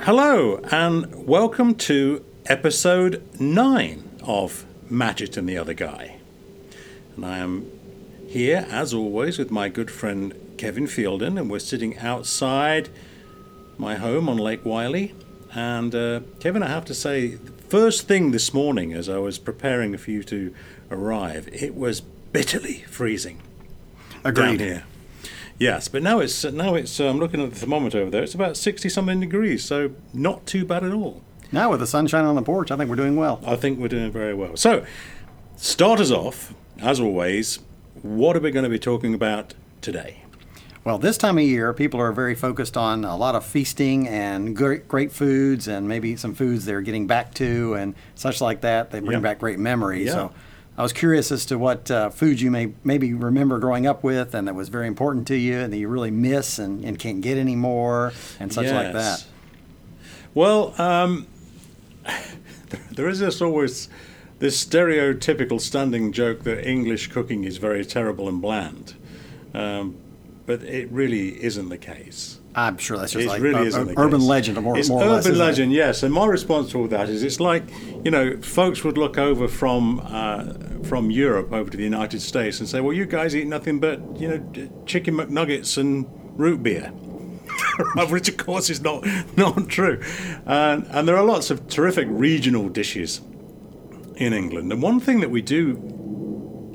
Hello, and welcome to episode 9 of Magic and the Other Guy. And I am here, as always, with my good friend Kevin Fielden, and we're sitting outside my home on Lake Wylie. And uh, Kevin, I have to say, first thing this morning as I was preparing for you to arrive, it was bitterly freezing down Agreed. here. Yes, but now it's now it's. I'm looking at the thermometer over there. It's about sixty something degrees, so not too bad at all. Now with the sunshine on the porch, I think we're doing well. I think we're doing very well. So, start us off, as always. What are we going to be talking about today? Well, this time of year, people are very focused on a lot of feasting and great, great foods, and maybe some foods they're getting back to and such like that. They bring Yeah. back great memories. Yeah. So, I was curious as to what uh, foods you may maybe remember growing up with, and that was very important to you, and that you really miss and, and can't get anymore, and such like that. Well, um, there is this always this stereotypical standing joke that English cooking is very terrible and bland, um, but it really isn't the case. I'm sure that's just It like really a- isn't a the urban case. legend, more, it's more or urban less. isn't it? legend, yes. And my response to all that is, it's like you know, folks would look over from uh, from Europe over to the United States and say, "Well, you guys eat nothing but you know, chicken McNuggets and root beer." Which of course is not not true, and and there are lots of terrific regional dishes in England. And one thing that we do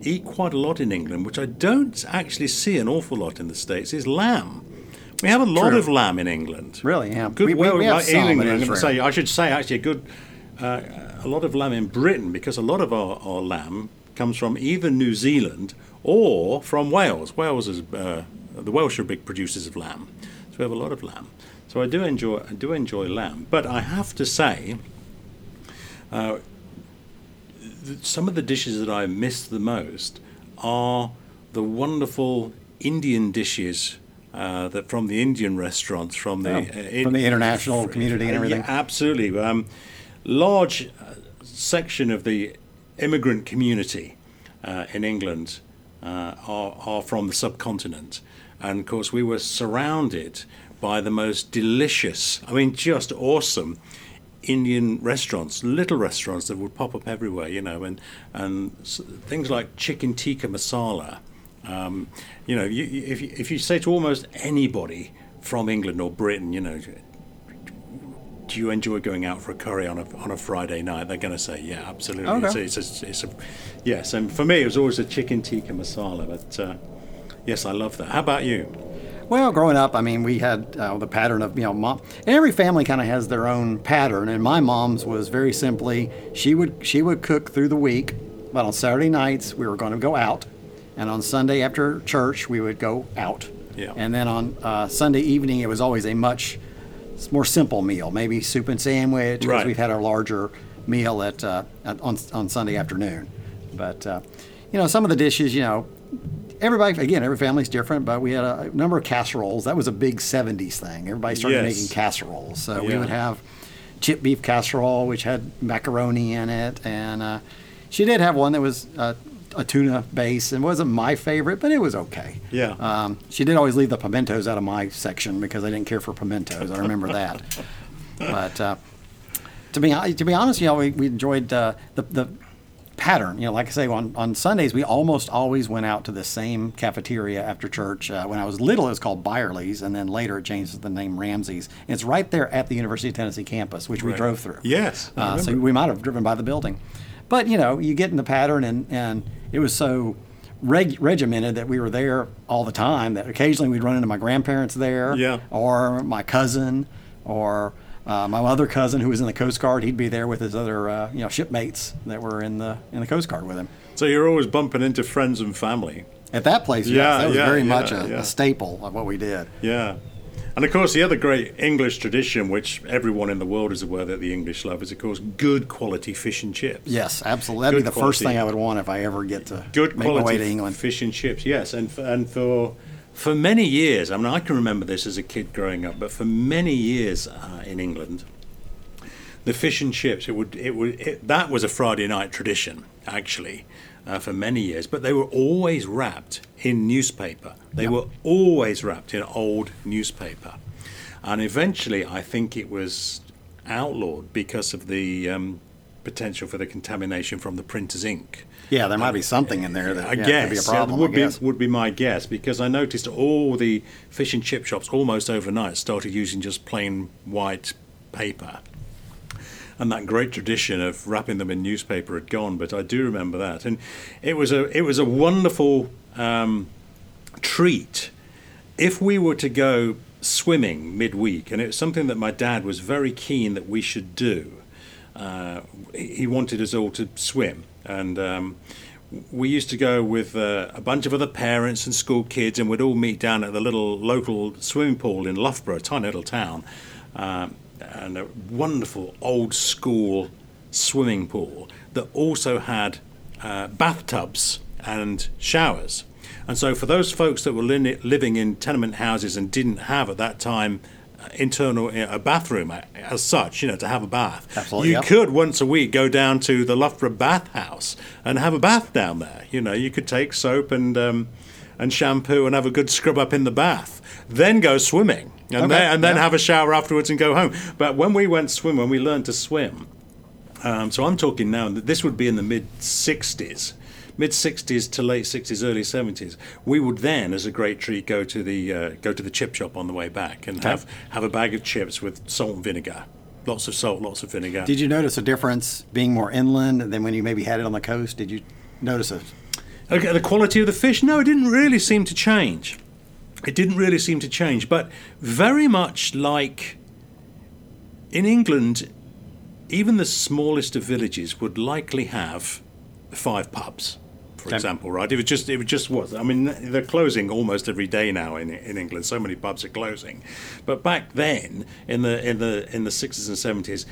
eat quite a lot in England, which I don't actually see an awful lot in the states, is lamb. We have a lot True. of lamb in England. Really, yeah. Good. We- we- well, we have in England, it I'm is going to rare. say I should say actually a good, uh, a lot of lamb in Britain because a lot of our, our lamb comes from either New Zealand or from Wales. Wales is uh, the Welsh are big producers of lamb, so we have a lot of lamb. So I do enjoy I do enjoy lamb, but I have to say. Uh, some of the dishes that I miss the most are the wonderful Indian dishes uh, that from the Indian restaurants, from the uh, in- from the international community and everything. Yeah, absolutely. Um, large uh, section of the immigrant community uh, in England uh, are, are from the subcontinent, and of course we were surrounded by the most delicious, I mean, just awesome. Indian restaurants, little restaurants that would pop up everywhere, you know, and and things like chicken tikka masala. Um, you know, you, you- if you, if you say to almost anybody from England or Britain, you know, do you enjoy going out for a curry on a on a Friday night? They're going to say, yeah, absolutely. Okay. It's, a, it's, a, it's a yes, and for me, it was always a chicken tikka masala. But uh, yes, I love that. How about you? Well, growing up, I mean, we had uh, the pattern of, you know, mom. And every family kind of has their own pattern, and my mom's was very simply she would she would cook through the week, but on Saturday nights we were going to go out, and on Sunday after church we would go out, Yeah. and then on uh, Sunday evening it was always a much more simple meal, maybe soup and sandwich, because Right. we've had our larger meal at, uh, at on on Sunday afternoon, but uh, you know some of the dishes, you know, everybody again every family's different but we had a number of casseroles. That was a big 70s thing. Everybody started Yes. making casseroles. So we would have chip beef casserole which had macaroni in it and uh, she did have one that was uh, a tuna base and wasn't my favorite but it was okay. Yeah. um, she did always leave the pimentos out of my section because I didn't care for pimentos. I remember that. But uh, to be to be honest, you know, we, we enjoyed uh, the the pattern. You know, like I say, on, on Sundays we almost always went out to the same cafeteria after church. Uh, when I was little, it was called Byerly's, and then later it changed to the name Ramsey's. And it's right there at the University of Tennessee campus, which we drove through. Yes, uh, so we might have driven by the building, but you know, you get in the pattern, and and it was so. Reg- regimented that we were there all the time. That occasionally we'd run into my grandparents there, Yeah. or my cousin, or uh, my other cousin who was in the Coast Guard. He'd be there with his other, uh, you know, shipmates that were in the in the Coast Guard with him. So you're always bumping into friends and family. At that place, yes, Yeah, that was yeah, very yeah, much a, a staple of what we did. Yeah. And of course, the other great English tradition, which everyone in the world is aware that the English love, is of course good quality fish and chips. Yes, absolutely. That'd be Good the first thing I would want if I ever get to good make my way quality to England. fish and chips. Yes, and for, and for for many years, I mean, I can remember this as a kid growing up, but for many years uh, in England, the fish and chips it would it would it, that was a Friday night tradition actually uh, for many years, but they were always wrapped in newspaper. They Yeah. were always wrapped in old newspaper. and eventually I think it was outlawed because of the um, potential for the contamination from the printer's ink. Yeah, there might be something in there that I yeah, guess could be a yeah, would be would be my guess because I noticed all the fish and chip shops almost overnight started using just plain white paper, and that great tradition of wrapping them in newspaper had gone. But I do remember that, and it was a it was a wonderful um, treat if we were to go swimming midweek, and it was something that my dad was very keen that we should do. Uh, he wanted us all to swim, and um, we used to go with uh, a bunch of other parents and school kids, and we'd all meet down at the little local swimming pool in Loughborough, a tiny little town, um, and a wonderful old school swimming pool that also had uh, bathtubs and showers. And so, for those folks that were li- living in tenement houses and didn't have at that time uh, internal uh, a bathroom as such, you know, to have a bath, Absolutely, you yep. could once a week go down to the Loughborough bathhouse and have a bath down there. You know, you could take soap and um, and shampoo and have a good scrub up in the bath, then go swimming, and Okay, then and then yeah. have a shower afterwards and go home. But when we went swim, when we learned to swim, um, so I'm talking now. This would be in the mid '60s, mid '60s to late '60s, early '70s. We would then, as a great treat, go to the uh, go to the chip shop on the way back and have have a bag of chips with salt and vinegar, lots of salt, lots of vinegar. Did you notice a difference being more inland than when you maybe had it on the coast? Did you notice a Okay, the quality of the fish? No, it didn't really seem to change. It didn't really seem to change, but very much like in England, even the smallest of villages would likely have five pubs, for Okay. example, right? It was just, it was just what I mean. They're closing almost every day now in in England. So many pubs are closing, but back then, in the in the in the sixties and seventies,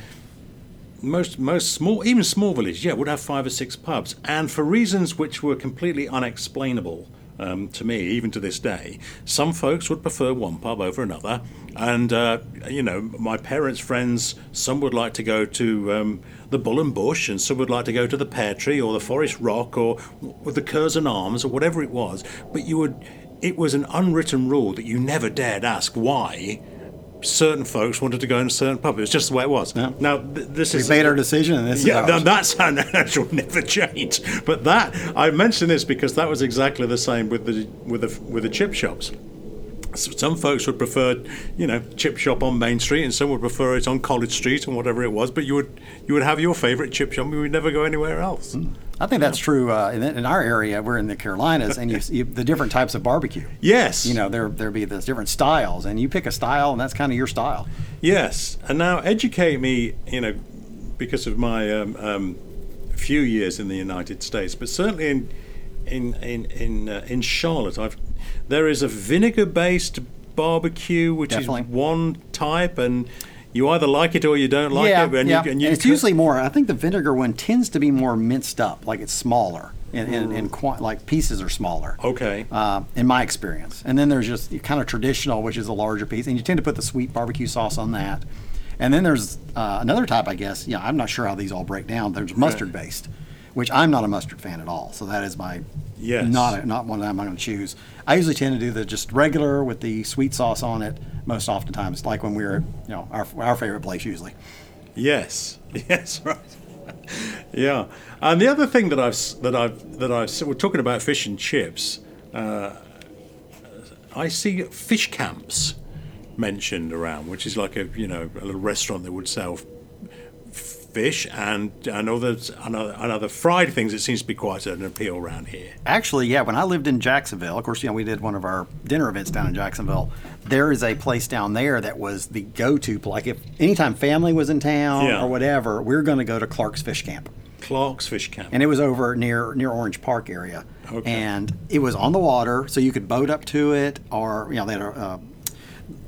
most most small even small villages yeah would have five or six pubs and for reasons which were completely unexplainable um, to me even to this day some folks would prefer one pub over another. And uh, you know my parents friends some would like to go to um, the bull and bush and some would like to go to the pear tree or the forest rock or, or the curzon arms or whatever it was. But you would it was an unwritten rule that you never dared ask why certain folks wanted to go in a certain pub. It was just the way it was. Yeah. Now, th- this we is made our decision and this yeah, is th- that's how natural never change. But that I mention this because that was exactly the same with the with the with the chip shops. Some folks would prefer, you know, chip shop on Main Street, and some would prefer it on College Street and whatever it was. But you would you would have your favourite chip shop. We would never go anywhere else. Hmm. I think that's true uh, in, in our area. We're in the Carolinas, and you, you the different types of barbecue. Yes, You know, there there be those different styles, and you pick a style, and that's kind of your style. Yes, and now educate me, you know, because of my um, um, few years in the United States, but certainly in in in in, uh, in Charlotte, I've there is a vinegar-based barbecue, which Definitely. is one type, and you either like it or you don't like yeah, it. And yeah. you, and you and it's cook- usually more. I think the vinegar one tends to be more minced up, like it's smaller, and, and, and qua- like pieces are smaller. okay. uh, in my experience. And then there's just kind of traditional, which is a larger piece, and you tend to put the sweet barbecue sauce on that. And then there's uh, another type, I guess. Yeah, I'm not sure how these all break down. There's mustard based, which I'm not a mustard fan at all. So that is my Yes. not not one that I'm going to choose. I usually tend to do the just regular with the sweet sauce on it. Most oftentimes, like when we're you know our our favorite place usually. Yes, yes, right. yeah, and the other thing that I've that I've that I've s- we're talking about fish and chips. Uh, I see fish camps mentioned around, which is like a you know a little restaurant that would sell fish and and others and other, and other fried things. It seems to be quite an appeal around here. Actually, yeah, when I lived in Jacksonville, of course, you know, we did one of our dinner events down in Jacksonville. There is a place down there that was the go-to. Like if anytime family was in town Yeah. or whatever, we are going to go to Clark's Fish Camp, Clark's Fish Camp. and it was over near near Orange Park area, Okay. and it was on the water, so you could boat up to it, or you know, they had uh,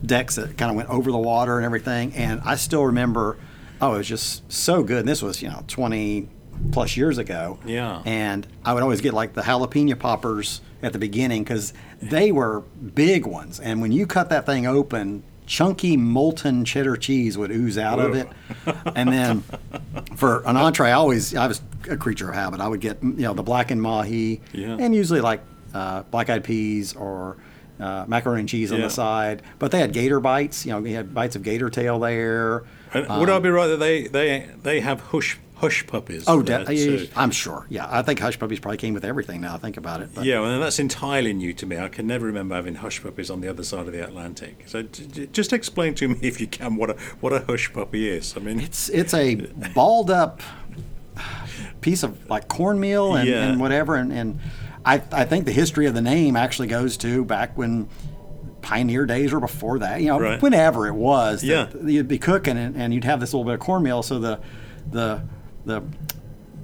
decks that kind of went over the water and everything. And I still remember, oh, it was just so good. And this was you know twenty plus years ago. Yeah. And I would always get like the jalapeno poppers at the beginning because they were big ones. And when you cut that thing open, chunky molten cheddar cheese would ooze out of it. and then for an entree, I always, I was a creature of habit. I would get, you know, the blackened mahi Yeah. and usually like uh, black eyed peas or uh, macaroni and cheese on Yeah. the side. But they had gator bites. You know, we had bites of gator tail there. And would um, I be right that they they they have hush hush puppies? Oh, de- too? I'm sure. Yeah, I think hush puppies probably came with everything. Now I think about it. But Yeah, well, that's entirely new to me. I can never remember having hush puppies on the other side of the Atlantic. So, just explain to me, if you can, what a what a hush puppy is. I mean, It's it's a balled up piece of like cornmeal and, Yeah. and whatever, and, and I I think the history of the name actually goes to back when pioneer days or before that, you know, Right. whenever it was. Yeah. you'd be cooking and, and you'd have this little bit of cornmeal, so the the the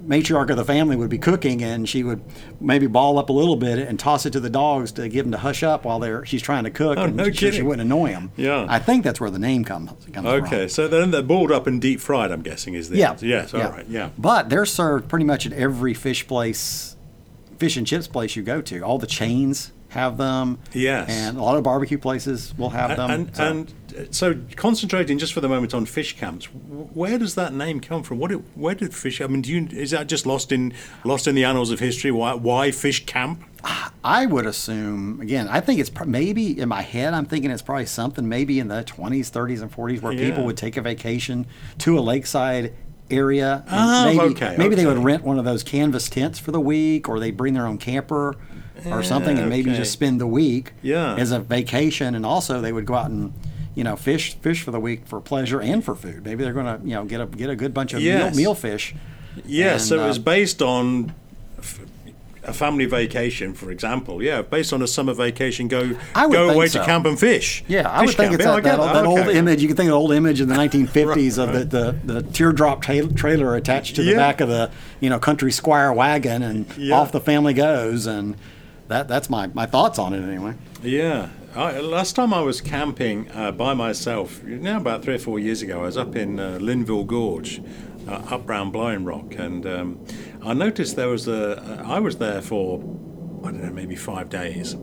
matriarch of the family would be cooking and she would maybe ball up a little bit and toss it to the dogs to give them to hush up while they're she's trying to cook Oh, and no she kidding. wouldn't annoy them. Yeah. I think that's where the name comes comes from. okay, so then they're boiled up and deep fried. I'm guessing is the Yeah. answer. Yes. All right. Yeah. But they're served pretty much at every fish place, fish and chips place you go to. All the chains have them. Yes. And a lot of barbecue places will have them. And, so- and uh, so, concentrating just for the moment on fish camps, where does that name come from? What? Did, where did fish? I mean, do you is that just lost in lost in the annals of history? Why? Why fish camp? I would assume again. I think it's maybe in my head. I'm thinking it's probably something maybe in the 20s, 30s, and 40s where people would take a vacation to a lakeside area. Oh, maybe, okay, Maybe they would rent one of those canvas tents for the week, or they bring their own camper or something, and maybe okay. just spend the week Yeah. as a vacation. And also they would go out and you know fish fish for the week for pleasure and for food. Maybe they're going to you know get a get a good bunch of Yes. meal, meal fish. So And, it was uh, based on. a family vacation, for example, yeah, based on a summer vacation, go go away so. to camp and fish. Yeah, I Fish would think it's Yeah, I that, that, that old image. You can think of the old image in the 1950s of Right, the, the, the teardrop ta- trailer attached to the Yeah. back of the you know country squire wagon, and Yeah. off the family goes. And that that's my, my thoughts on it anyway. Yeah. I, last time I was camping uh, by myself, now about three or four years ago, I was up in uh, Linville Gorge, uh, up round Blind Rock, and um, I noticed there was a. I was there for, I don't know, maybe five days.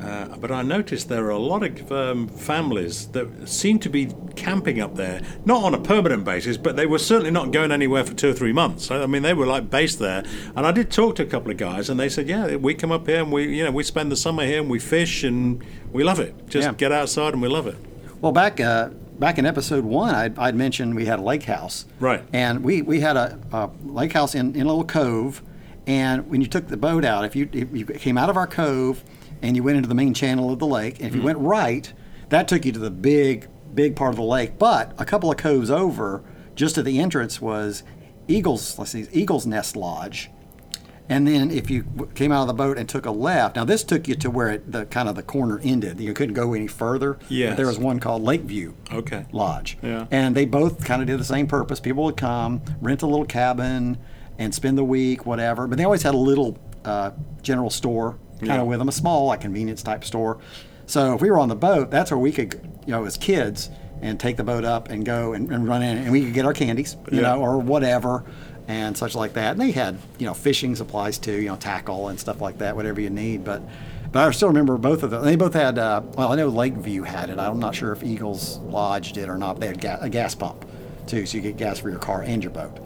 Uh, but I noticed there are a lot of um, families that seem to be camping up there, not on a permanent basis, but they were certainly not going anywhere for two or three months. I mean, they were like based there. And I did talk to a couple of guys, and they said, "Yeah, we come up here and we, you know, we spend the summer here and we fish and we love it. Just Yeah. get outside and we love it." Well, back uh, back in episode one, I'd, I'd mentioned we had a lake house. Right. And we, we had a, a lake house in, in a little cove. And when you took the boat out, if you, if you came out of our cove and you went into the main channel of the lake, and if you went right, that took you to the big, big part of the lake. But a couple of coves over, just at the entrance, was Eagles, let's see, Eagles Nest Lodge. And then if you came out of the boat and took a left, now this took you to where it, the kind of the corner ended. You couldn't go any further. Yeah. There was one called Lakeview Okay. Lodge. Yeah. And they both kind of did the same purpose. People would come, rent a little cabin, and spend the week, whatever. But they always had a little uh, general store kind Yeah. of with them, a small, like convenience type store. So if we were on the boat, that's where we could, you know, as kids, and take the boat up and go and, and run in, and we could get our candies, you Yeah. know, or whatever, and such like that. And they had, you know, fishing supplies too, you know, tackle and stuff like that, whatever you need. But, but I still remember both of them. They both had, uh, well, I know Lakeview had it. I'm not sure if Eagles Lodge did or not. They had ga- a gas pump too, so you get gas for your car and your boat.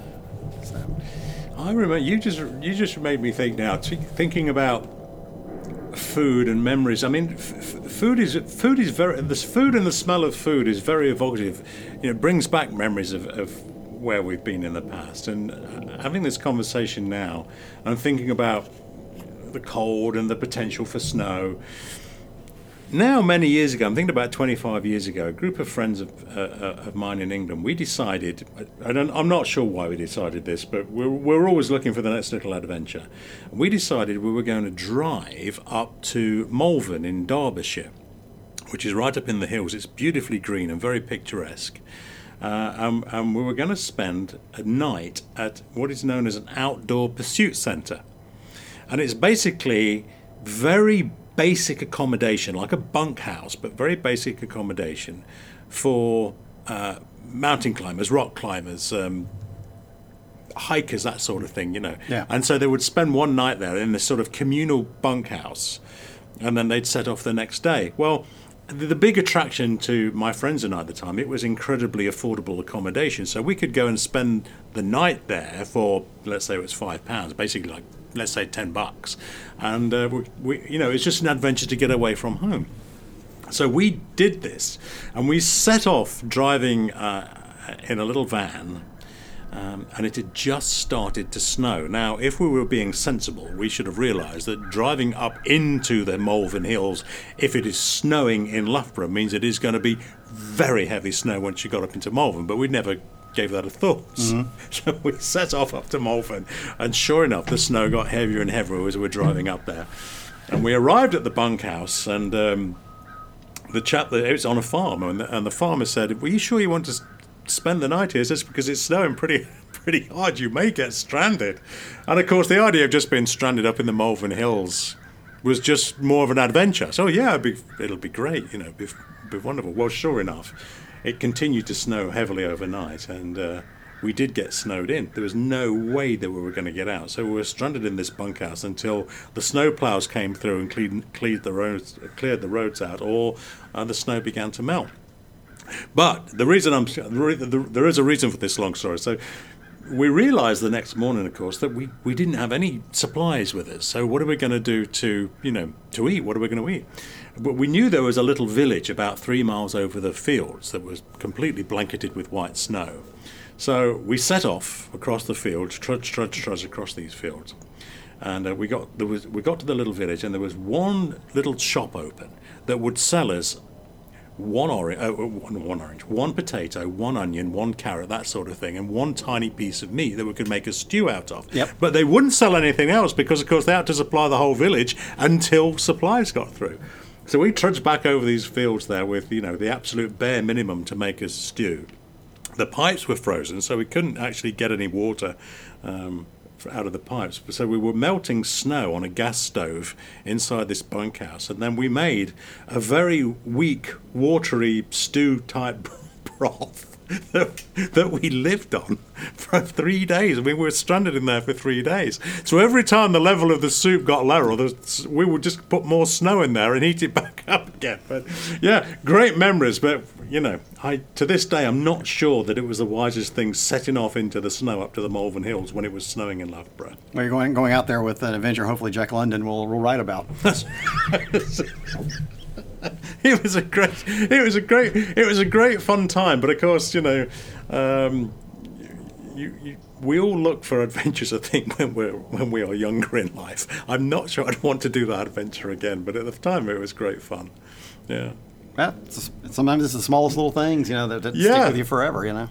So, I remember you just you just made me think now. T- thinking about food and memories. I mean, f- f- food is food is very the food and the smell of food is very evocative. You know, it brings back memories of, of where we've been in the past. And uh, having this conversation now, I'm thinking about the cold and the potential for snow. Now, many years ago, I'm thinking about 25 years ago, a group of friends of, uh, uh, of mine in England, we decided, I I'm not sure why we decided this, but we're, we're always looking for the next little adventure. We decided we were going to drive up to Malvern in Derbyshire, which is right up in the hills. It's beautifully green and very picturesque. Uh, and, and we were going to spend a night at what is known as an outdoor pursuit centre and it's basically very basic accommodation, like a bunkhouse, but very basic accommodation for uh, mountain climbers, rock climbers, um, hikers, that sort of thing, you know. Yeah. And so they would spend one night there in this sort of communal bunkhouse, and then they'd set off the next day. Well, the, big attraction to my friends and I at the time, it was incredibly affordable accommodation. So we could go and spend the night there for, let's say it was five pounds, basically like, let's say 10 bucks. And, uh, we, we, you know, it's just an adventure to get away from home. So we did this, and we set off driving uh, in a little van um, and it had just started to snow. Now, if we were being sensible, we should have realised that driving up into the Malvern Hills, if it is snowing in Loughborough, means it is going to be very heavy snow once you got up into Malvern. But we never gave that a thought. Mm-hmm. So we set off up to Malvern, and sure enough, the snow got heavier and heavier as we were driving up there. And we arrived at the bunkhouse, and um, the chap that it was on a farm, and the, and the farmer said, "Were you sure you want to spend the night here just because it's snowing pretty pretty hard. You may get stranded. And of course, the idea of just being stranded up in the Malvern Hills was just more of an adventure. So yeah, it'll be, it'll be great. You know, be, be wonderful. Well, sure enough, it continued to snow heavily overnight, and uh, we did get snowed in. There was no way that we were going to get out, so we were stranded in this bunkhouse until the snow plows came through and cleared, cleared the roads, cleared the roads out, or uh, the snow began to melt. But the reason I'm there is a reason for this long story. So we realized the next morning, of course, that we, we didn't have any supplies with us. So what are we going to do to you know to eat? What are we going to eat? But we knew there was a little village about three miles over the fields that was completely blanketed with white snow. So we set off across the fields, trudge, trudge, trudge across these fields, and uh, we got there was we got to the little village, and there was one little shop open that would sell us one orange, uh, one, one orange, one potato, one onion, one carrot, that sort of thing, and one tiny piece of meat that we could make a stew out of. Yep. But they wouldn't sell anything else because, of course, they had to supply the whole village until supplies got through. So we trudged back over these fields there with, you know, the absolute bare minimum to make a stew. The pipes were frozen, so we couldn't actually get any water um, out of the pipes. So we were melting snow on a gas stove inside this bunkhouse, and then we made a very weak, watery stew type broth. That, that we lived on for three days. I mean, we were stranded in there for three days. So every time the level of the soup got lower, we would just put more snow in there and heat it back up again. But yeah, great memories. But you know, I to this day I'm not sure that it was the wisest thing setting off into the snow up to the Malvern Hills when it was snowing in Loughborough. Well, you're going going out there with an adventure. Hopefully, Jack London will will write about. it was a great, it was a great, it was a great fun time. But of course, you know, um, you, you, we all look for adventures. I think when we're when we are younger in life. I'm not sure I'd want to do that adventure again, but at the time it was great fun. Yeah. Well, sometimes it's the smallest little things, you know, that, that yeah. stick with you forever, you know.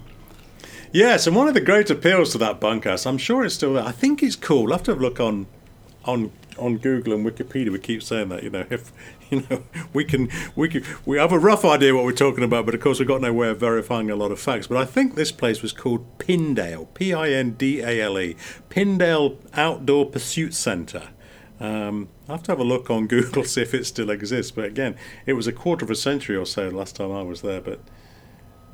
Yes, and one of the great appeals to that bunkhouse, I'm sure it's still there. I think it's cool. I'll have to have a look on on on Google and Wikipedia. We keep saying that, you know, if you know, we can we can we have a rough idea what we're talking about, but of course we've got no way of verifying a lot of facts. But I think this place was called Pindale, P-I-N-D-A-L-E, Pindale Outdoor Pursuit Centre. Um, I have to have a look on Google see if it still exists. But again, it was a quarter of a century or so last time I was there. But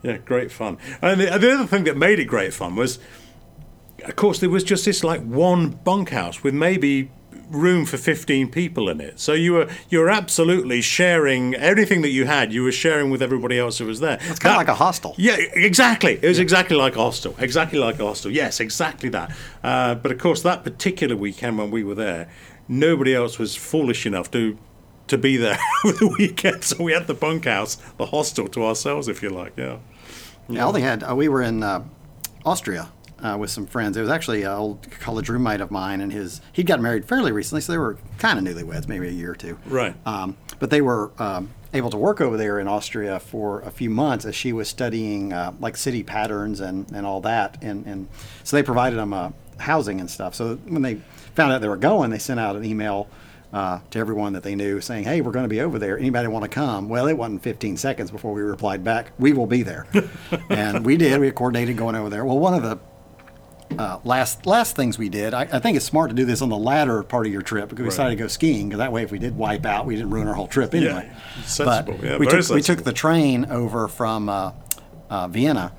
yeah, great fun. And the, the other thing that made it great fun was, of course, there was just this like one bunkhouse with maybe room for 15 people in it. So you were you were absolutely sharing everything that you had. You were sharing with everybody else who was there. It's kind of like a hostel. Yeah, exactly. It was yeah. exactly like a hostel. Exactly like a hostel. Yes, exactly that. Uh, but of course, that particular weekend when we were there, nobody else was foolish enough to to be there over the weekend. So we had the bunkhouse, the hostel to ourselves, if you like. Yeah. Yeah, all they had. Uh, we were in uh, Austria uh, with some friends. It was actually an old college roommate of mine, and his He'd got married fairly recently, so they were kind of newlyweds, maybe a year or two. Right. Um, but they were um, able to work over there in Austria for a few months as she was studying uh, like city patterns and, and all that, and and so they provided them uh, housing and stuff. So when they found out they were going, they sent out an email uh, to everyone that they knew saying, hey, we're going to be over there. Anybody want to come? Well, it wasn't 15 seconds before we replied back, we will be there. and we did. We coordinated going over there. Well, one of the uh, last last things we did, I, I, think it's smart to do this on the latter part of your trip because we right. decided to go skiing because that way if we did wipe out, we didn't ruin our whole trip anyway. Yeah, but yeah, we, took, we took the train over from uh, uh, Vienna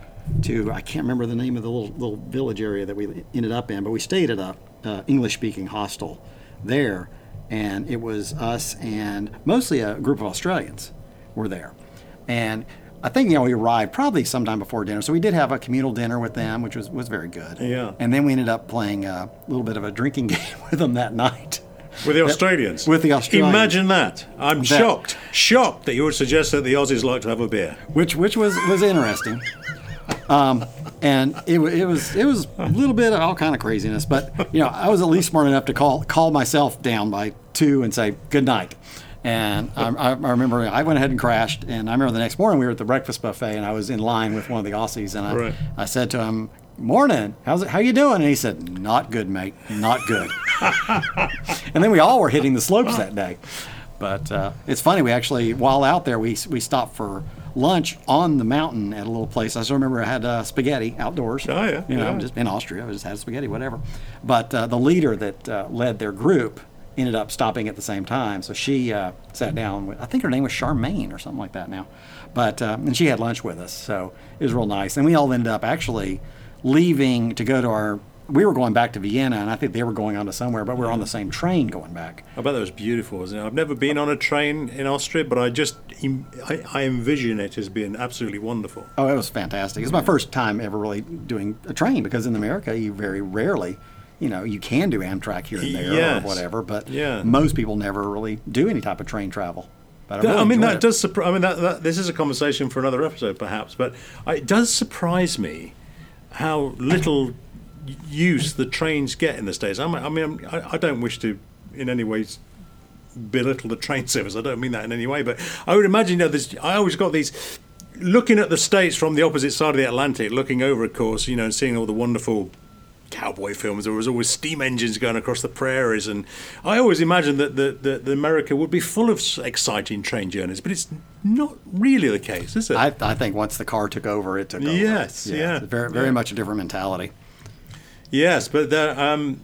to, I can't remember the name of the little, little village area that we ended up in, but we stayed at a uh, English speaking hostel there, and it was us and mostly a group of Australians were there, and I think you know we arrived probably sometime before dinner, so we did have a communal dinner with them, which was was very good. Yeah. And then we ended up playing a little bit of a drinking game with them that night. With the Australians. with the Australians. Imagine that. I'm shocked. Shocked that you would suggest that the Aussies like to have a beer. which which was was interesting. Um, and it, it was it was a little bit of all kind of craziness, but you know I was at least smart enough to call call myself down by two and say good night. And I, I remember I went ahead and crashed. And I remember the next morning we were at the breakfast buffet, and I was in line with one of the Aussies, and I Right. I said to him, "Morning, how's it? How you doing?" And he said, "Not good, mate. Not good." and then we all were hitting the slopes that day. But uh, it's funny. We actually, while out there, we we stopped for lunch on the mountain at a little place. I still remember I had uh, spaghetti outdoors. Oh, yeah, You know, yeah. just in Austria, I just had spaghetti, whatever. But uh, the leader that uh, led their group ended up stopping at the same time. So she uh, sat down. With, I think her name was Charmaine or something like that now. But uh, and she had lunch with us, so it was real nice. And we all ended up actually leaving to go to our. We were going back to Vienna, and I think they were going on to somewhere, but we were on the mm. same train going back. I bet that was beautiful, wasn't it? I've never been on a train in Austria, but I just I, I envision it as being absolutely wonderful. Oh, it was fantastic. It was my first time ever really doing a train because in America you very rarely, you know, you can do Amtrak here and there Yes. or whatever, but Yeah. most people never really do any type of train travel. But I, really I mean, that it. does surprise. I mean, that, that this is a conversation for another episode, perhaps. But it does surprise me how little use the trains get in the states. I mean, I, mean I, don't wish to in any way belittle the train service. I don't mean that in any way, but I would imagine. You know, there's, I always got these looking at the states from the opposite side of the Atlantic, looking over, of course, you know, and seeing all the wonderful cowboy films. There was always steam engines going across the prairies, and I always imagined that the, the, the America would be full of exciting train journeys, but it's not really the case, is it? I, I think once the car took over, it took over. Yes, yeah, it's Very, very yeah. much a different mentality. Yes, but um,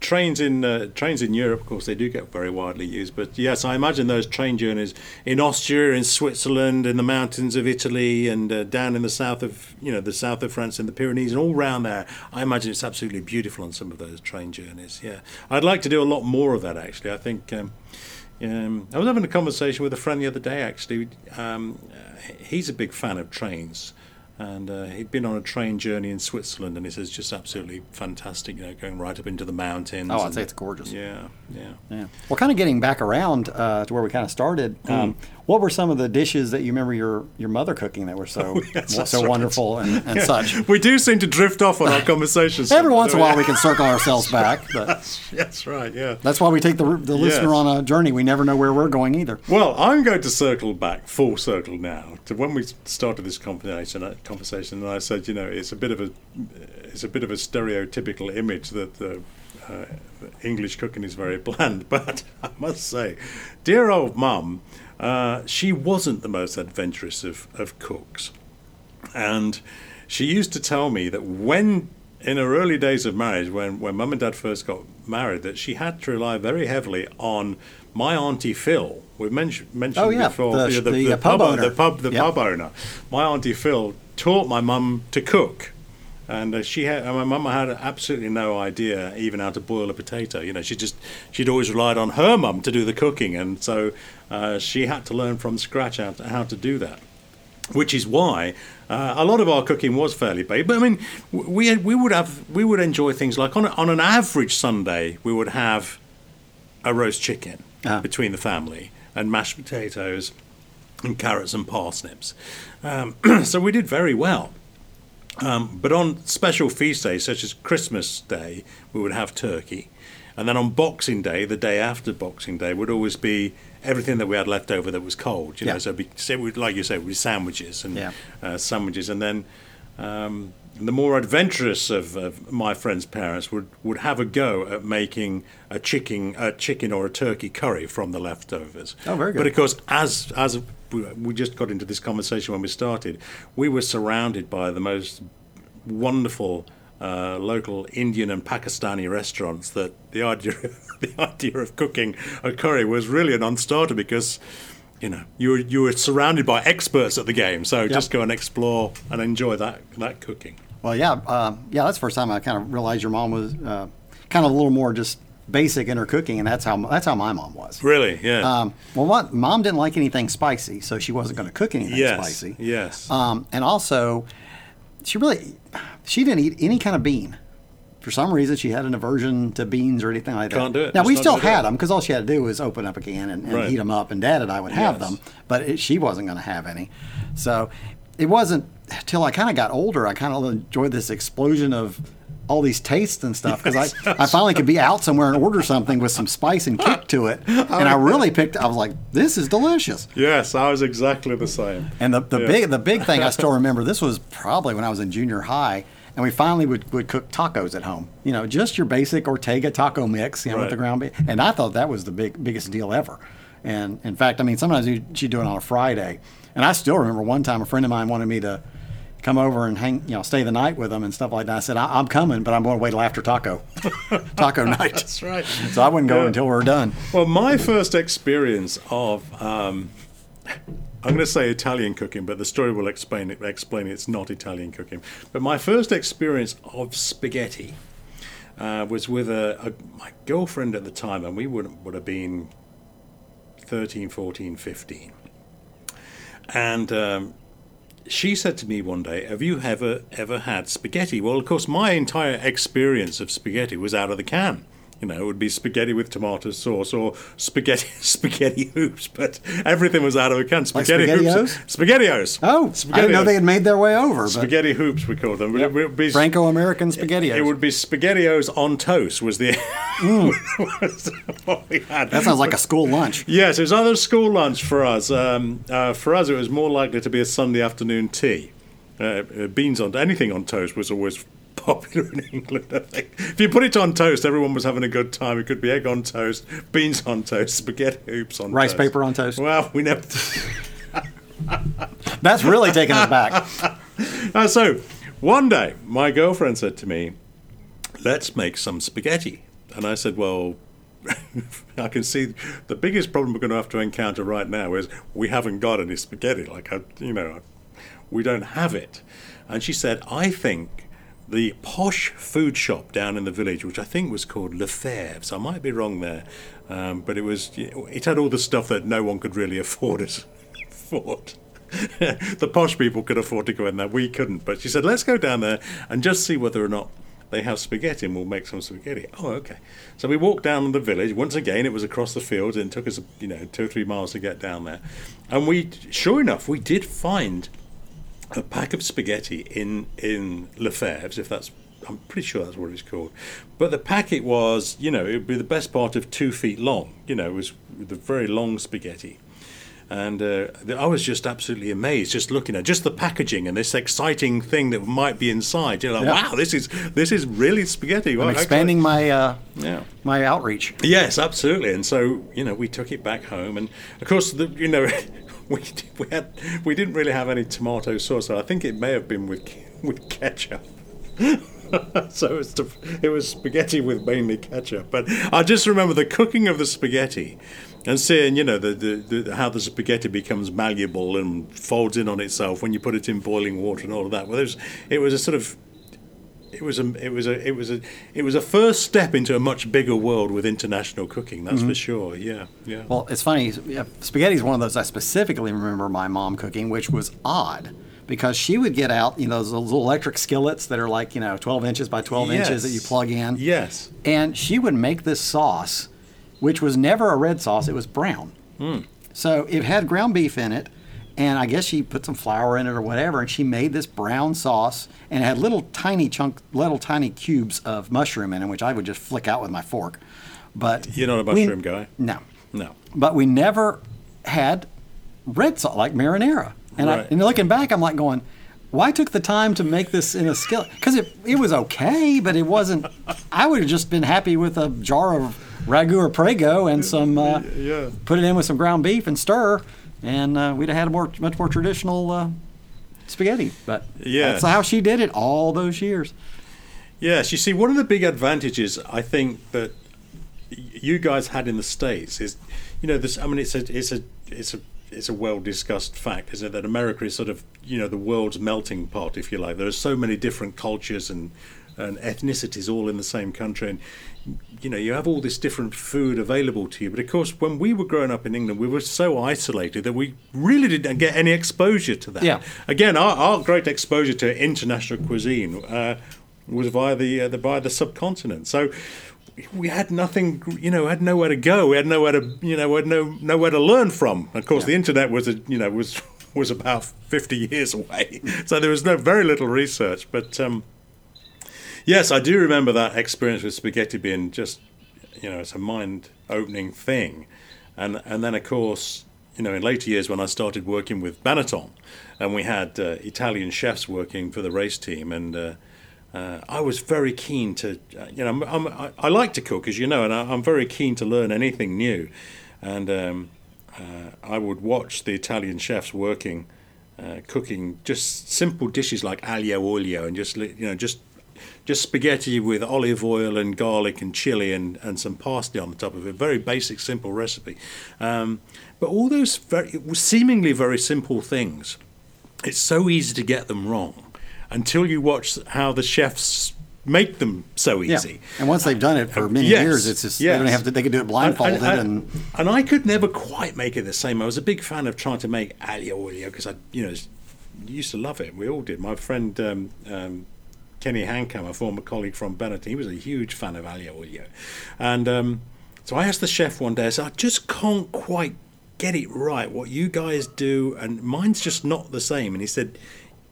trains in uh, trains in Europe, of course, they do get very widely used. But yes, I imagine those train journeys in Austria, in Switzerland, in the mountains of Italy, and uh, down in the south of you know the south of France and the Pyrenees, and all round there. I imagine it's absolutely beautiful on some of those train journeys. Yeah, I'd like to do a lot more of that. Actually, I think. Um, um, I was having a conversation with a friend the other day. Actually, um, he's a big fan of trains, and uh, he'd been on a train journey in Switzerland, and he says just absolutely fantastic. You know, going right up into the mountains. Oh, I'd say it's gorgeous. Yeah, yeah. Yeah. Well, kind of getting back around uh, to where we kind of started. Um, Mm. What were some of the dishes that you remember your, your mother cooking that were so yes, so right. wonderful and, and such? We do seem to drift off on our conversations. Every once in a while, we can circle ourselves back, but That's right. Yeah. that's why we take the, the listener Yes. on a journey. We never know where we're going either. Well, I'm going to circle back, full circle now, to when we started this conversation. uh, Conversation, and I said, you know, it's a bit of a, it's a bit of a stereotypical image that the uh, English cooking is very bland. But I must say, dear old mum, uh, she wasn't the most adventurous of, of cooks, and she used to tell me that when in her early days of marriage, when, when mum and dad first got married, that she had to rely very heavily on my auntie Phil. We've mentioned mentioned Oh, yeah, before the- you know, the, uh, pub owner. the pub the Yep. pub owner. My auntie Phil taught my mum to cook. And uh, she had, my mum had absolutely no idea even how to boil a potato. You know, she just, she'd always relied on her mum to do the cooking, and so uh, she had to learn from scratch how to, how to do that which is why uh, a lot of our cooking was fairly basic. But I mean, we we would have we would enjoy things like on a, on an average Sunday we would have a roast chicken Ah. between the family and mashed potatoes and carrots and parsnips. Um, so we did very well. Um, but on special feast days such as Christmas Day, we would have turkey. And then on Boxing Day, the day after Boxing Day, would always be everything that we had left over that was cold. You Yeah. know, so, be, so like you say, with sandwiches and Yeah. uh, sandwiches, and then um, the more adventurous of, of my friends' parents would, would have a go at making a chicken, a chicken or a turkey curry from the leftovers. Oh, very good. But of course, as as we- we just got into this conversation when we started, we were surrounded by the most wonderful uh, local Indian and Pakistani restaurants. That the idea the idea of cooking a curry was really a non-starter because. You know, you were you were surrounded by experts at the game, so just go and explore and enjoy that that cooking. Well, yeah, um, yeah. That's the first time I kind of realized your mom was uh, kind of a little more just basic in her cooking, and that's how that's how my mom was. Really? Yeah. Um, well, what, mom didn't like anything spicy, so she wasn't going to cook anything yes. spicy. Yes. Um, and also, she really she didn't eat any kind of bean. For some reason, she had an aversion to beans or anything like that. Can't do it. Now Just we still had them because all she had to do was open up a can and, and Right. heat them up, and Dad and I would have Yes. them. But it, she wasn't going to have any. So it wasn't till I kind of got older. I kind of enjoyed this explosion of all these tastes and stuff because I, I finally could be out somewhere and order something with some spice and kick to it, and I really picked. I was like, "This is delicious." yes, I was exactly the same. And the, the Yeah. big the big thing I still remember this was probably when I was in junior high and we finally would, would cook tacos at home. You know, just your basic Ortega taco mix, you know, with the ground beef. And I thought that was the big biggest deal ever. And in fact, I mean, sometimes you- she'd do it on a Friday. And I still remember one time a friend of mine wanted me to come over and hang, you know, stay the night with them and stuff like that. I said, I, I'm coming, but I'm going to wait till after taco, taco night. That's right. So I wouldn't go Yeah. until we are done. Well, my first experience of, um, I'm going to say Italian cooking, but the story will explain it. Explain it's not Italian cooking. But my first experience of spaghetti uh, was with a, a my girlfriend at the time, and we would would have been 13, 14, 15. And um, she said to me one day, "Have you ever ever had spaghetti?" Well, of course, my entire experience of spaghetti was out of the can. You know, it would be spaghetti with tomato sauce or spaghetti spaghetti hoops, but everything was out of a can. Spaghetti hoops, spaghettios. Oh, I didn't know they had made their way over. But spaghetti hoops. We called them. It would be Franco-American spaghetti. It would be spaghettios on toast. Was the was what we had. Mm. That sounds like a school lunch. Yes, it was either school lunch for us. Um, uh, for us, it was more likely to be a Sunday afternoon tea. Uh, uh, beans on anything on toast was always popular in England. I think if you put it on toast, everyone was having a good time. It could be egg on toast, beans on toast, spaghetti hoops on toast. Rice toast. paper on toast. Well, we never. That's really taking us back. Uh, so one day, my girlfriend said to me, "Let's make some spaghetti," and I said, "Well." I can see the biggest problem we're going to have to encounter right now is we haven't got any spaghetti. Like, I, you know, we don't have it. And she said, I think the posh food shop down in the village, which I think was called Lefebvre's, I might be wrong there, um, but it was it had all the stuff that no one could really afford. As, afford. the posh people could afford to go in there. We couldn't. But she said, let's go down there and just see whether or not they have spaghetti and we'll make some spaghetti. Oh, okay. So we walked down the village. Once again, it was across the fields and it took us, you know, two or three miles to get down there. And we, sure enough, we did find a pack of spaghetti in in Lefebvre's, if that's I'm pretty sure that's what it's called. But the packet was, you know, it would be the best part of two feet long. You know, it was the very long spaghetti. And uh, I was just absolutely amazed, just looking at just the packaging and this exciting thing that might be inside. You're like, Yeah. wow, this is this is really spaghetti. I'm expanding my uh, Yeah. my outreach. Yes, absolutely. And so you know, we took it back home, and of course, the, you know, we we had we didn't really have any tomato sauce. I think it may have been with with ketchup. so it was, the- it was spaghetti with mainly ketchup. But I just remember the cooking of the spaghetti. And seeing, you know, the, the, the how the spaghetti becomes malleable and folds in on itself when you put it in boiling water and all of that. Well, it was, it was a sort of it was a it was a it was a it was a first step into a much bigger world with international cooking. That's for mm-hmm. sure. Yeah, yeah. Well, it's funny. yeah, Spaghetti is one of those I specifically remember my mom cooking, which was odd because she would get out, you know, those little electric skillets that are like, you know, 12 inches by 12 inches that you plug in. yes. And she would make this sauce, which was never a red sauce, it was brown. Hmm. So it had ground beef in it, and I guess she put some flour in it or whatever, and she made this brown sauce, and it had little tiny chunk, little tiny cubes of mushroom in it, which I would just flick out with my fork. But You're not a we- mushroom guy. No, No. but we never had red sauce like marinara. And, I, Right. and looking back, I'm like going, why took the time to make this in a skillet? Because it, it was okay, but it wasn't. I would have just been happy with a jar of ragu or prego and some. Uh, Yeah. Put it in with some ground beef and stir, and uh, we'd have had a more much more traditional uh, spaghetti. But Yes. that's how she did it all those years. Yes. You see, one of the big advantages I think that you guys had in the states is, you know, this. I mean, it's a it's a it's a it's a well discussed fact, isn't it? That America is sort of you know the world's melting pot, if you like. There are so many different cultures and and ethnicities all in the same country, and you know you have all this different food available to you. But of course, when we were growing up in England, we were so isolated that we really didn't get any exposure to that. Yeah. Again, our, our great exposure to international cuisine uh, was via the, uh, the via the subcontinent. So we had nothing, you know, had nowhere to go. We had nowhere to, you know, we had no nowhere to learn from. Of course, the internet was, a, you know, was was about fifty years away, so there was no very little research. But um, yes, I do remember that experience with spaghetti being just, you know, it's a mind opening thing, and and then of course. You know, in later years, when I started working with Benetton, and we had uh, Italian chefs working for the race team, and uh, uh, I was very keen to, uh, you know, I'm, I'm, i like to cook, as you know, and I, am very keen to learn anything new. And um, uh, I would watch the Italian chefs working, uh, cooking just simple dishes like aglio olio, and just you know, just just spaghetti with olive oil and garlic and chili and, and some parsley on the top of it. Very basic, simple recipe. Um, but all those very seemingly very simple things, it's so easy to get them wrong until you watch how the chefs make them so easy. Yeah. And once they've done it for many yes, years, it's just yes. they don't have to. They can do it blindfolded. And, and, and, and, I could never quite make it the same. I was a big fan of trying to make aglio olio because I, you know, used to love it. We all did. My friend um, um, Kenny Handkammer, a former colleague from Benetton, he was a huge fan of aglio olio, and um, so I asked the chef one day. I said, I just can't quite get it right. What you guys do, and mine's just not the same. And he said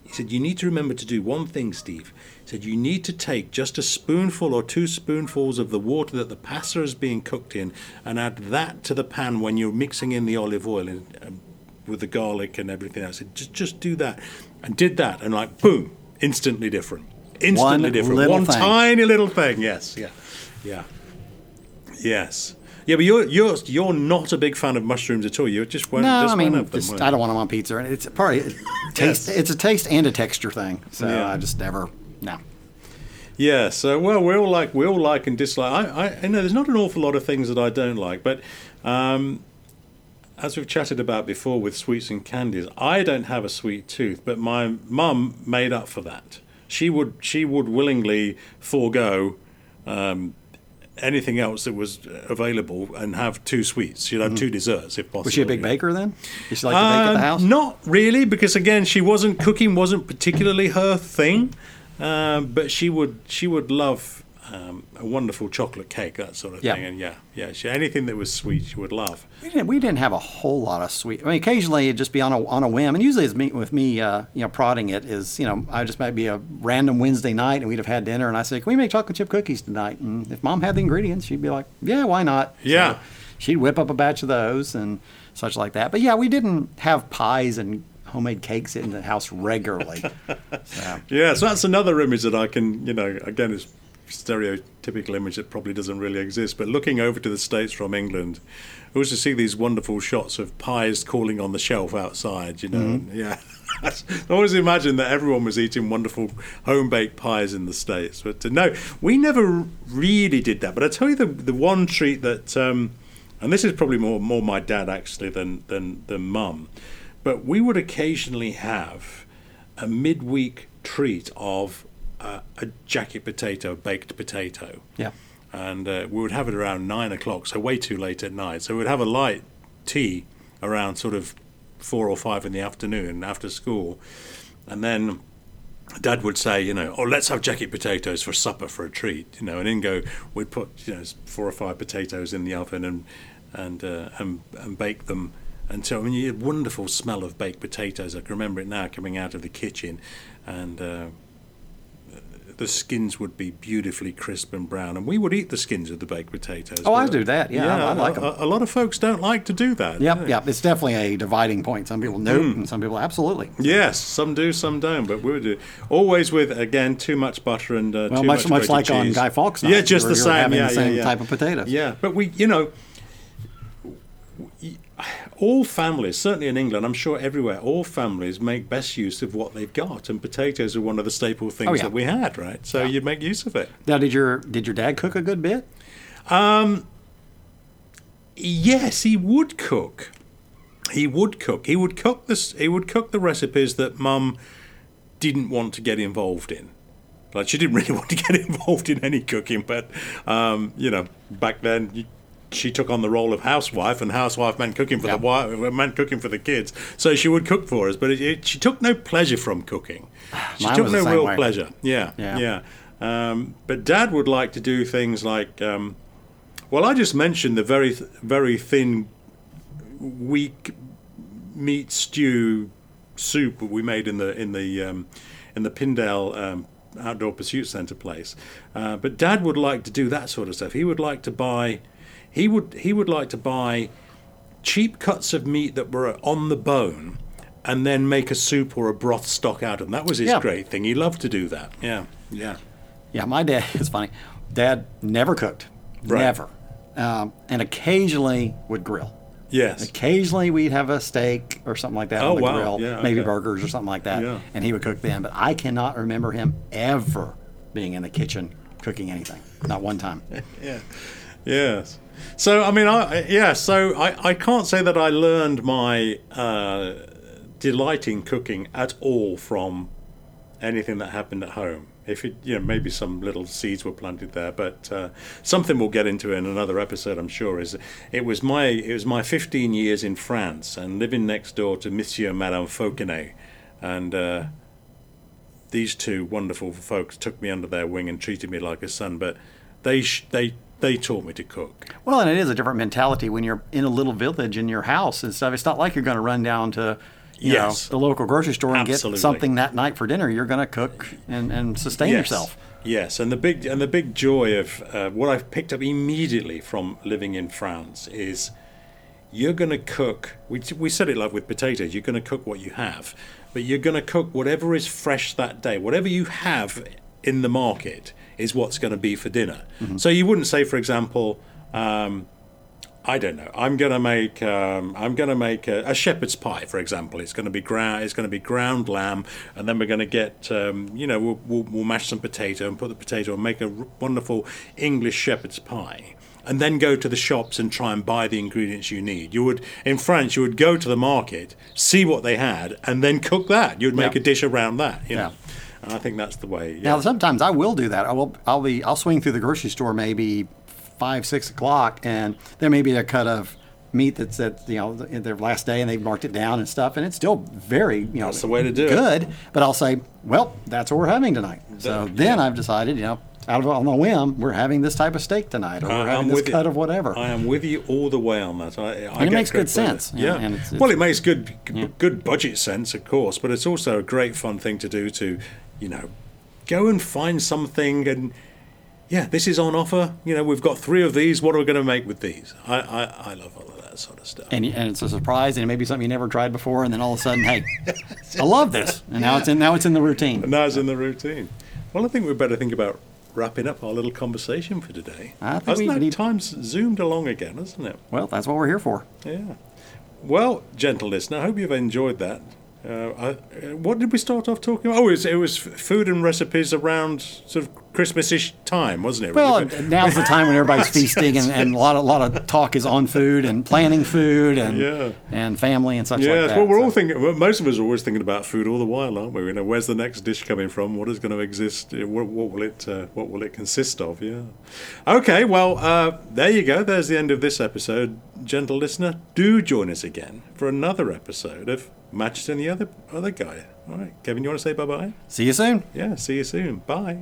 he said, You need to remember to do one thing, Steve. He said, You need to take just a spoonful or two spoonfuls of the water that the pasta is being cooked in and add that to the pan when you're mixing in the olive oil and, um, with the garlic and everything else. Said, just, just do that. And did that, and like, boom, instantly different. Instantly one different. One thing. tiny little thing. Yes, yeah, yeah. Yes. Yeah, but you're you're you're not a big fan of mushrooms at all. You just won't. No, just I mean, them, just, I don't want them on pizza. It's probably it taste. Yes. It's a taste and a texture thing. So Yeah. I just never. No. Yeah, so well, we all like we all like and dislike. I, I, I know there's not an awful lot of things that I don't like, but um, as we've chatted about before with sweets and candies, I don't have a sweet tooth, but my mum made up for that. She would she would willingly forego um, anything else that was available and have two sweets. She'd have two desserts if possible. Was she a big baker then? Did she like to bake at the Um, house? Not really, because again, she wasn't cooking wasn't particularly her thing. Um, but she would she would love um, a wonderful chocolate cake, that sort of Yeah. thing. And yeah, yeah, she, anything that was sweet, she would love. We didn't, we didn't have a whole lot of sweet. I mean, occasionally it'd just be on a on a whim, and usually it's me with me, uh, you know, prodding it is, you know, I just might be a random Wednesday night, and we'd have had dinner, and I say, "Can we make chocolate chip cookies tonight?" And if Mom had the ingredients, she'd be like, "Yeah, why not?" Yeah. So she'd whip up a batch of those and such like that. But yeah, we didn't have pies and homemade cakes in the house regularly. so, Yeah, so that's another image that I can, you know, again, is stereotypical image that probably doesn't really exist. But looking over to the states from England, I to see these wonderful shots of pies calling on the shelf outside. You know, and yeah. I always imagined that everyone was eating wonderful home baked pies in the states, but uh, no, we never really did that. But I tell you, the the one treat that, um, and this is probably more more my dad actually than than than mum, but we would occasionally have a midweek treat of uh, a jacket potato, baked potato. yeah. And uh, we would have it around nine o'clock, so way too late at night. So we'd have a light tea around sort of four or five in the afternoon after school. And then Dad would say, you know, oh, let's have jacket potatoes for supper for a treat, you know, and Ingo would put, you know, four or five potatoes in the oven and and uh, and, and bake them until I mean, you had wonderful smell of baked potatoes. I can remember it now coming out of the kitchen, and uh, the skins would be beautifully crisp and brown, and we would eat the skins of the baked potatoes. Oh, I do that. Yeah, I- I like 'em. A, a lot of folks don't like to do that. Yep, yep. It's definitely a dividing point. Some people nope, Hmm. and some people absolutely. Yes, some do, some don't, but we would do always with again too much butter and uh, Well, too much much, like on. Guy Fawkes night. Yeah, just the same. yeah, the same yeah, yeah. type of potatoes. Yeah, but we, you know, all families, certainly in England, I'm sure everywhere, all families make best use of what they've got, and potatoes are one of the staple things Oh, yeah. that we had, right? So Yeah. you make use of it. Now, did your did your dad cook a good bit? Yes, he would cook. He would cook. He would cook this. He would cook the recipes that Mum didn't want to get involved in. Like she didn't really want to get involved in any cooking, but um, you know, back then. You, she took on the role of housewife, and housewife meant cooking for Yeah. the wife, meant cooking for the kids. So she would cook for us, but it, it, she took no pleasure from cooking. She took no real way. pleasure. Yeah, Yeah. yeah. Um, but Dad would like to do things like, um, well, I just mentioned the very, th- very thin, weak meat stew soup we made in the in the um, in the Pindale um, Outdoor Pursuit Centre place. Uh, but Dad would like to do that sort of stuff. He would like to buy, he would he would like to buy cheap cuts of meat that were on the bone. And then make a soup or a broth stock out of them. That was his Yeah. great thing. He loved to do that. Yeah, yeah. Yeah, my dad is funny. Dad never cooked, Right. never, um, and occasionally would grill. Yes. Occasionally we'd have a steak or something like that Oh, on the wow. grill, Yeah, maybe okay. burgers or something like that, Yeah. and he would cook them. But I cannot remember him ever being in the kitchen cooking anything. Not one time. Yeah. Yes. So I mean, I yeah. So I, I can't say that I learned my uh, delight in cooking at all from anything that happened at home. If it, you know, maybe some little seeds were planted there, but uh, something we'll get into in another episode, I'm sure. Is it was my it was my 15 years in France and living next door to Monsieur and Madame Fauquenet, and uh, these two wonderful folks took me under their wing and treated me like a son. But they sh- they they taught me to cook. Well, and it is a different mentality when you're in a little village in your house and stuff. It's not like you're going to run down to you Yes. know the local grocery store and Absolutely. get something that night for dinner. You're going to cook and, and sustain yes. yourself. Yes, and the big and the big joy of uh, what I've picked up immediately from living in France is you're going to cook. We we said it like with potatoes. You're going to cook what you have, but you're going to cook whatever is fresh that day. Whatever you have in the market is what's going to be for dinner. So you wouldn't say, for example. Um, I don't know. I'm gonna make um, I'm gonna make a, a shepherd's pie, for example. It's gonna be ground it's gonna be ground lamb, and then we're gonna get um, you know we'll, we'll, we'll mash some potato and put the potato and make a r- wonderful English shepherd's pie, and then go to the shops and try and buy the ingredients you need. You would in France you would go to the market, see what they had, and then cook that. You'd make Yeah. a dish around that. You know, Yeah. And I think that's the way. Yeah. Now, sometimes I will do that. I will. I'll be. I'll swing through the grocery store maybe five, six o'clock, and there may be a cut of meat that's at you know their last day, and they've marked it down and stuff, and it's still very you know That's the way to do it. good. But I'll say, well, that's what we're having tonight. So then yeah. I've decided, you know, out of on a whim, we're having this type of steak tonight, or we're having I'm this with you. cut of whatever. I am with you all the way on that. I, I And it makes good sense, Yeah, and- and it's- well, it makes good g- good budget sense, of course, but it's also a great fun thing to do. To you know, go and find something and. Yeah, this is on offer. You know, we've got three of these. What are we going to make with these? I, I, I love all of that sort of stuff. and, and it's a surprise, and it may be something you never tried before, and then all of a sudden, hey, I love this, and now it's in now it's in the routine. And now it's in the routine. Well, I think we better think about wrapping up our little conversation for today. I think Hasn't we need- time's zoomed along again, hasn't it? Well, that's what we're here for. Yeah. Well, gentle listener, I hope you've enjoyed that. Uh, I, uh, what did we start off talking about? Oh, it was, it was food and recipes around sort of Christmas-ish time, wasn't it? Well, Really? now's the time when everybody's feasting, and, and a lot of lot of talk is on food and planning food and Yeah. and family and such Yes, like that. well, we're so- all thinking. Well, most of us are always thinking about food all the while, aren't we? You know, where's the next dish coming from? What is going to exist? Uh, What, what will it? Uh, what will it consist of? Yeah. Okay. Well, uh, there you go. There's the end of this episode, gentle listener. Do join us again for another episode of Matchett and the other other guy. All right, Kevin. You want to say bye bye? See you soon. Yeah. See you soon. Bye.